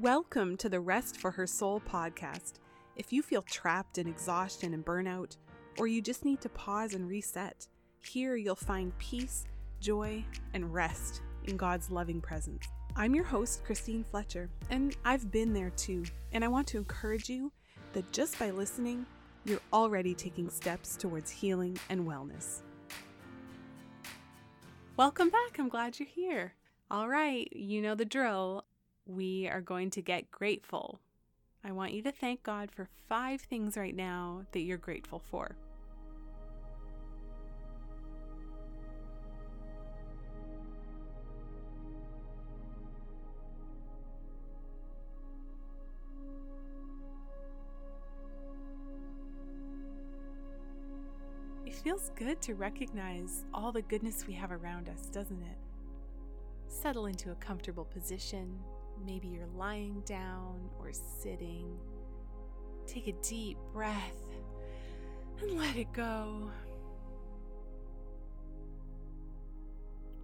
Welcome to the Rest for Her Soul podcast. If you feel trapped in exhaustion and burnout, or you just need to pause and reset, here you'll find peace, joy, and rest in God's loving presence. I'm your host, Christine Fletcher, and I've been there too. And I want to encourage you that just by listening, you're already taking steps towards healing and wellness. Welcome back. I'm glad you're here. All right, you know the drill we are going to get grateful. I want you to thank God for five things right now that you're grateful for. It feels good to recognize all the goodness we have around us, doesn't it? Settle into a comfortable position, Maybe you're lying down or sitting. Take a deep breath and let it go.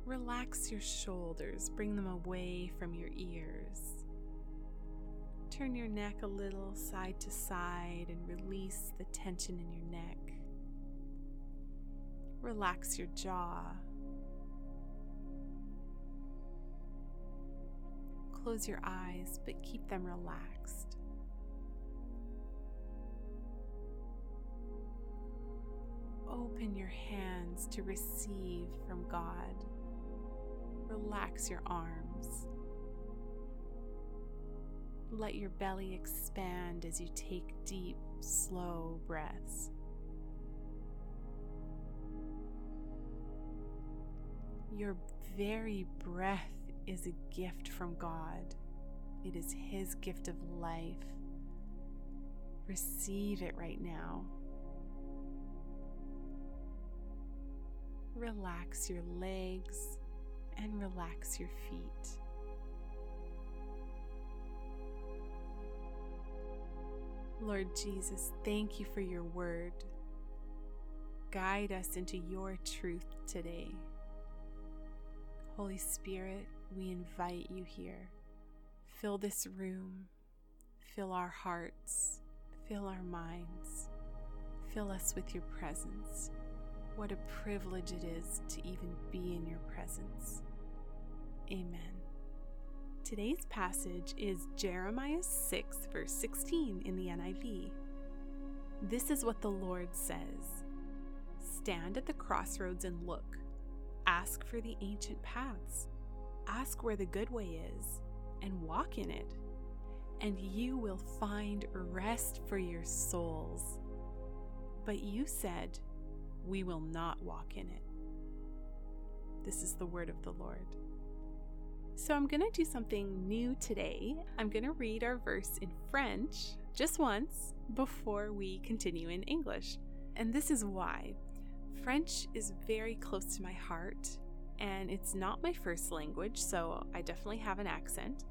Relax your shoulders, bring them away from your ears. Turn your neck a little side to side and release the tension in your neck. Relax your jaw. Close your eyes, but keep them relaxed. Open your hands to receive from God. Relax your arms. Let your belly expand as you take deep, slow breaths. Your very breath is a gift from God. It is His gift of life. Receive it right now. Relax your legs and relax your feet. Lord Jesus, thank you for your word. Guide us into your truth today. Holy Spirit, we invite you here. Fill this room, fill our hearts, fill our minds, fill us with your presence. What a privilege it is to even be in your presence. Amen. Today's passage is Jeremiah 6, verse 16 in the NIV. This is what the Lord says Stand at the crossroads and look, ask for the ancient paths Ask where the good way is and walk in it, and you will find rest for your souls. But you said, We will not walk in it. This is the word of the Lord. So I'm going to do something new today. I'm going to read our verse in French just once before we continue in English. And this is why. French is very close to my heart and it's not my first language, so I definitely have an accent.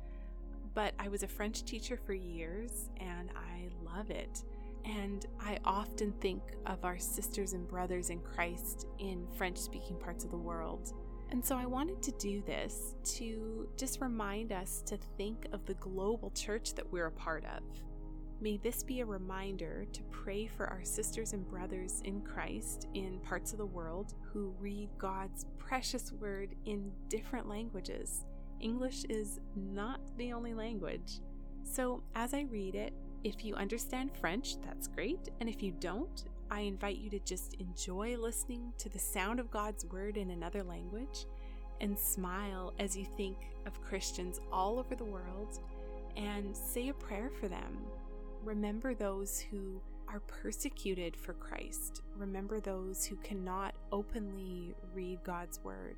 But I was a French teacher for years and I love it. And I often think of our sisters and brothers in Christ in French speaking parts of the world. And so I wanted to do this to just remind us to think of the global church that we're a part of. May this be a reminder to pray for our sisters and brothers in Christ in parts of the world who read God's precious word in different languages. English is not the only language. So, as I read it, if you understand French, that's great. And if you don't, I invite you to just enjoy listening to the sound of God's word in another language and smile as you think of Christians all over the world and say a prayer for them Remember those who are persecuted for Christ. Remember those who cannot openly read God's word.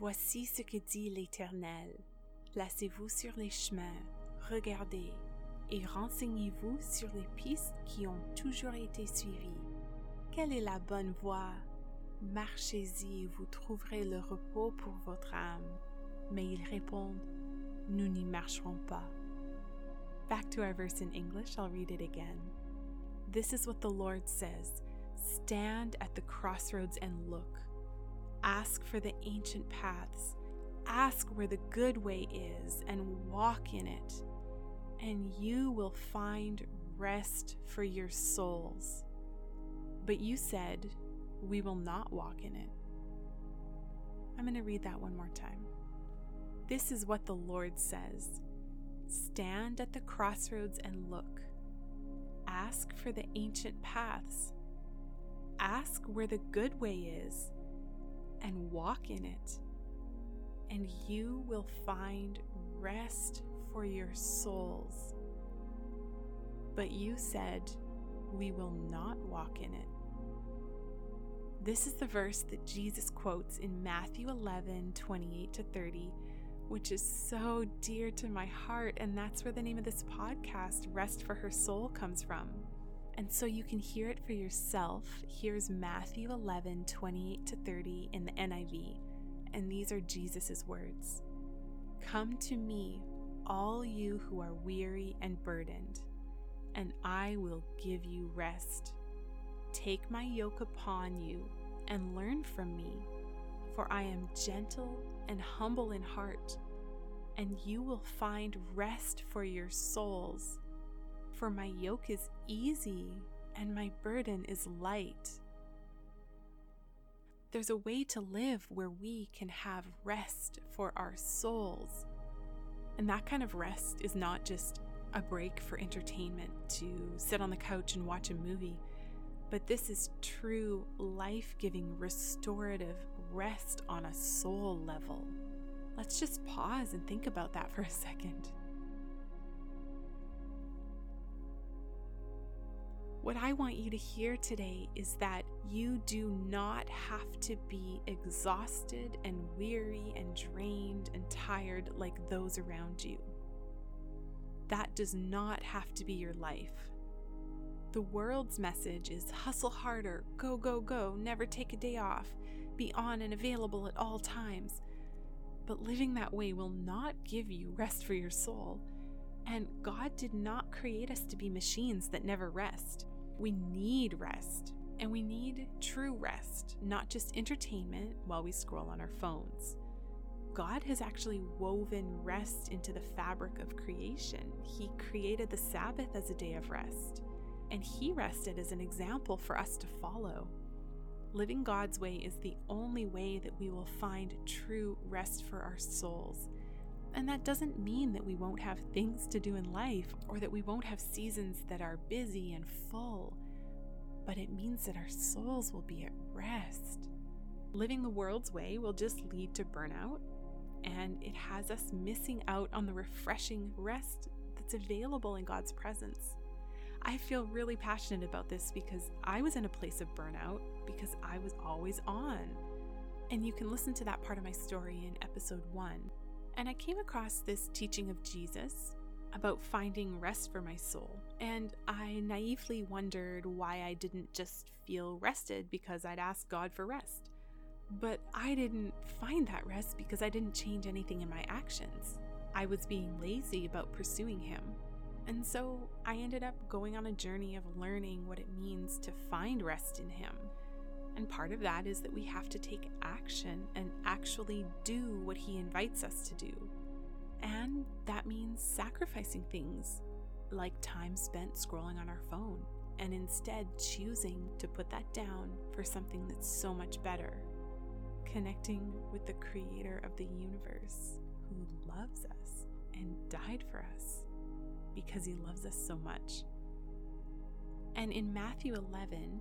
Voici ce que dit l'Éternel. Placez-vous sur les chemins, regardez et renseignez-vous sur les pistes qui ont toujours été suivies. Quelle est la bonne voie? Marchez-y et vous trouverez le repos pour votre âme. Mais ils répondent, nous n'y marcherons pas. Back to our verse in English, I'll read it again. This is what the Lord says Stand at the crossroads and look. Ask for the ancient paths. Ask where the good way is and walk in it, and you will find rest for your souls. But you said, We will not walk in it. I'm going to read that one more time. This is what the Lord says Stand at the crossroads and look. Ask for the ancient paths. Ask where the good way is and walk in it and you will find rest for your souls. But you said, We will not walk in it. This is the verse that Jesus quotes in Matthew 11 28 to 30, which is so dear to my heart. And that's where the name of this podcast, Rest for Her Soul, comes from. And so you can hear it for yourself. Here's Matthew 11 28 to 30 in the NIV and these are Jesus' words Come to me, all you who are weary and burdened, and I will give you rest. Take my yoke upon you and learn from me, for I am gentle and humble in heart, and you will find rest for your souls. For my yoke is easy and my burden is light. There's a way to live where we can have rest for our souls. And that kind of rest is not just a break for entertainment to sit on the couch and watch a movie, but this is true life giving, restorative rest on a soul level. Let's just pause and think about that for a second. What I want you to hear today is that you do not have to be exhausted and weary and drained and tired like those around you. That does not have to be your life. The world's message is hustle harder, go, go, go, never take a day off, be on and available at all times. But living that way will not give you rest for your soul. And God did not create us to be machines that never rest. We need rest, and we need true rest, not just entertainment while we scroll on our phones. God has actually woven rest into the fabric of creation. He created the Sabbath as a day of rest, and He rested as an example for us to follow. Living God's way is the only way that we will find true rest for our souls. And that doesn't mean that we won't have things to do in life or that we won't have seasons that are busy and full, but it means that our souls will be at rest. Living the world's way will just lead to burnout, and it has us missing out on the refreshing rest that's available in God's presence. I feel really passionate about this because I was in a place of burnout because I was always on. And you can listen to that part of my story in episode one. And I came across this teaching of Jesus about finding rest for my soul. And I naively wondered why I didn't just feel rested because I'd asked God for rest. But I didn't find that rest because I didn't change anything in my actions. I was being lazy about pursuing Him. And so I ended up going on a journey of learning what it means to find rest in Him and part of that is that we have to take action and actually do what He invites us to do. And that means sacrificing things like time spent scrolling on our phone and instead choosing to put that down for something that's so much better. Connecting with the Creator of the universe who loves us and died for us because He loves us so much. And in Matthew 11,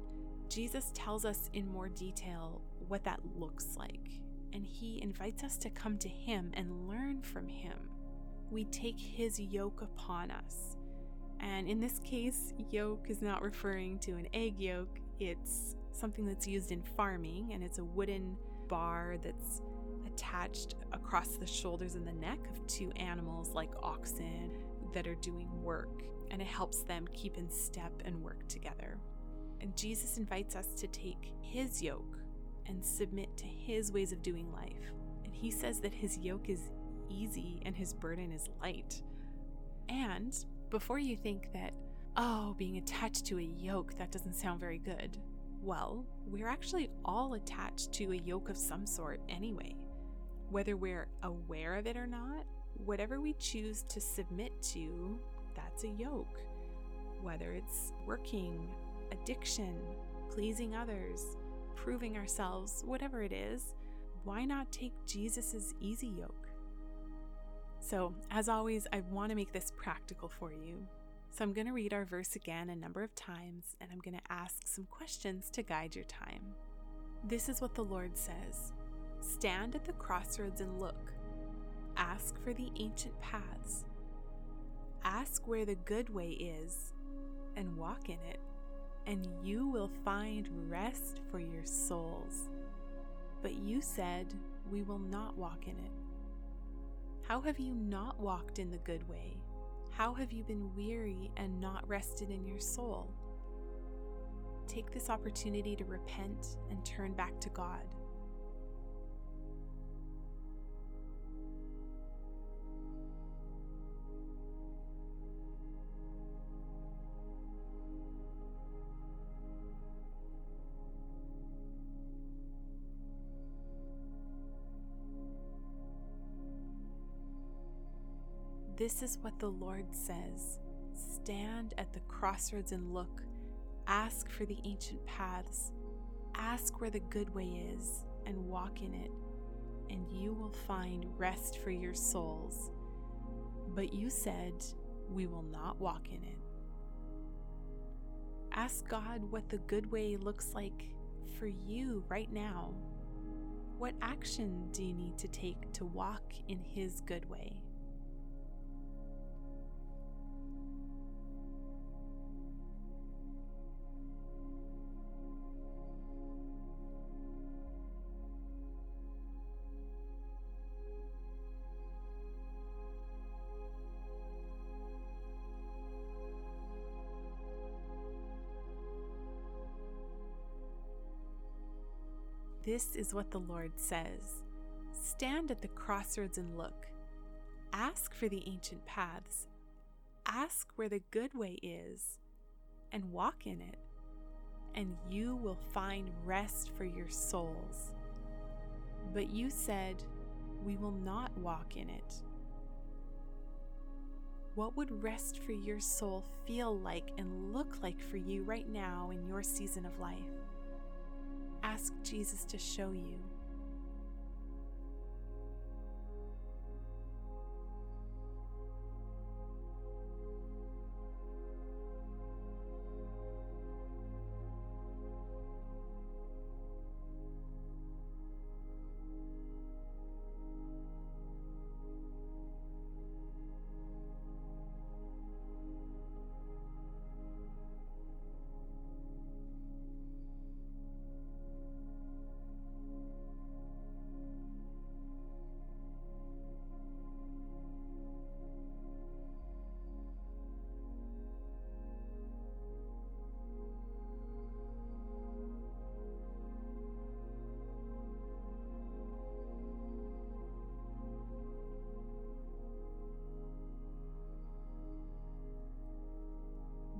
Jesus tells us in more detail what that looks like, and he invites us to come to him and learn from him. We take his yoke upon us. And in this case, yoke is not referring to an egg yolk, it's something that's used in farming, and it's a wooden bar that's attached across the shoulders and the neck of two animals like oxen that are doing work, and it helps them keep in step and work together. And Jesus invites us to take his yoke and submit to his ways of doing life. And he says that his yoke is easy and his burden is light. And before you think that, oh, being attached to a yoke, that doesn't sound very good, well, we're actually all attached to a yoke of some sort anyway. Whether we're aware of it or not, whatever we choose to submit to, that's a yoke. Whether it's working, addiction, pleasing others, proving ourselves, whatever it is, why not take Jesus' easy yoke? So, as always, I want to make this practical for you. So, I'm going to read our verse again a number of times and I'm going to ask some questions to guide your time. This is what the Lord says Stand at the crossroads and look. Ask for the ancient paths. Ask where the good way is and walk in it, and you will find rest for your souls. But you said, We will not walk in it. How have you not walked in the good way? How have you been weary and not rested in your soul? Take this opportunity to repent and turn back to God. This is what the Lord says Stand at the crossroads and look. Ask for the ancient paths. Ask where the good way is and walk in it, and you will find rest for your souls. But you said, We will not walk in it. Ask God what the good way looks like for you right now. What action do you need to take to walk in His good way? This is what the Lord says Stand at the crossroads and look. Ask for the ancient paths. Ask where the good way is and walk in it, and you will find rest for your souls. But you said, We will not walk in it. What would rest for your soul feel like and look like for you right now in your season of life? Ask Jesus to show you.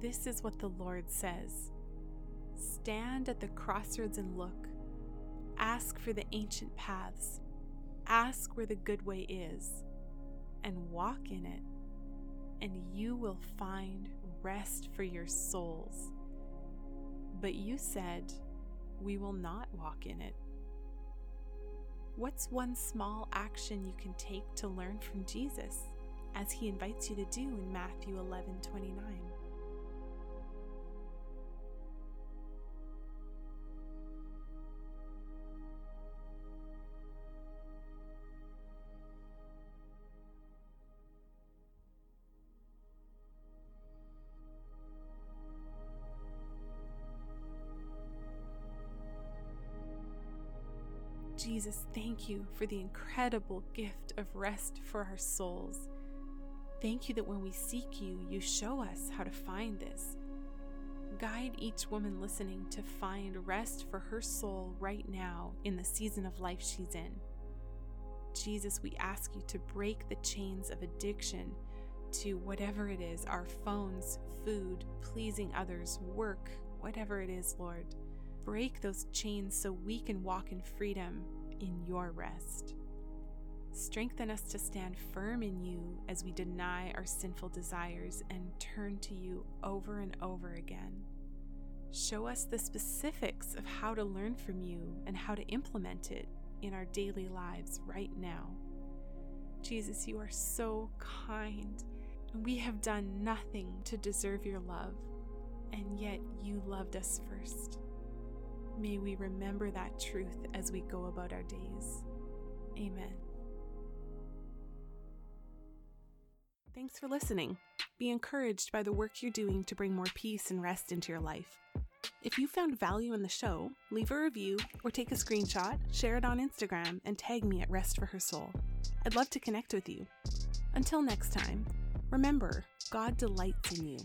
This is what the Lord says Stand at the crossroads and look. Ask for the ancient paths. Ask where the good way is, and walk in it, and you will find rest for your souls. But you said, We will not walk in it. What's one small action you can take to learn from Jesus, as he invites you to do in Matthew 11 29? Jesus, thank you for the incredible gift of rest for our souls. Thank you that when we seek you, you show us how to find this. Guide each woman listening to find rest for her soul right now in the season of life she's in. Jesus, we ask you to break the chains of addiction to whatever it is our phones, food, pleasing others, work, whatever it is, Lord. Break those chains so we can walk in freedom in your rest. Strengthen us to stand firm in you as we deny our sinful desires and turn to you over and over again. Show us the specifics of how to learn from you and how to implement it in our daily lives right now. Jesus, you are so kind. We have done nothing to deserve your love, and yet you loved us first. May we remember that truth as we go about our days. Amen. Thanks for listening. Be encouraged by the work you're doing to bring more peace and rest into your life. If you found value in the show, leave a review or take a screenshot, share it on Instagram, and tag me at Rest for Her Soul. I'd love to connect with you. Until next time, remember, God delights in you.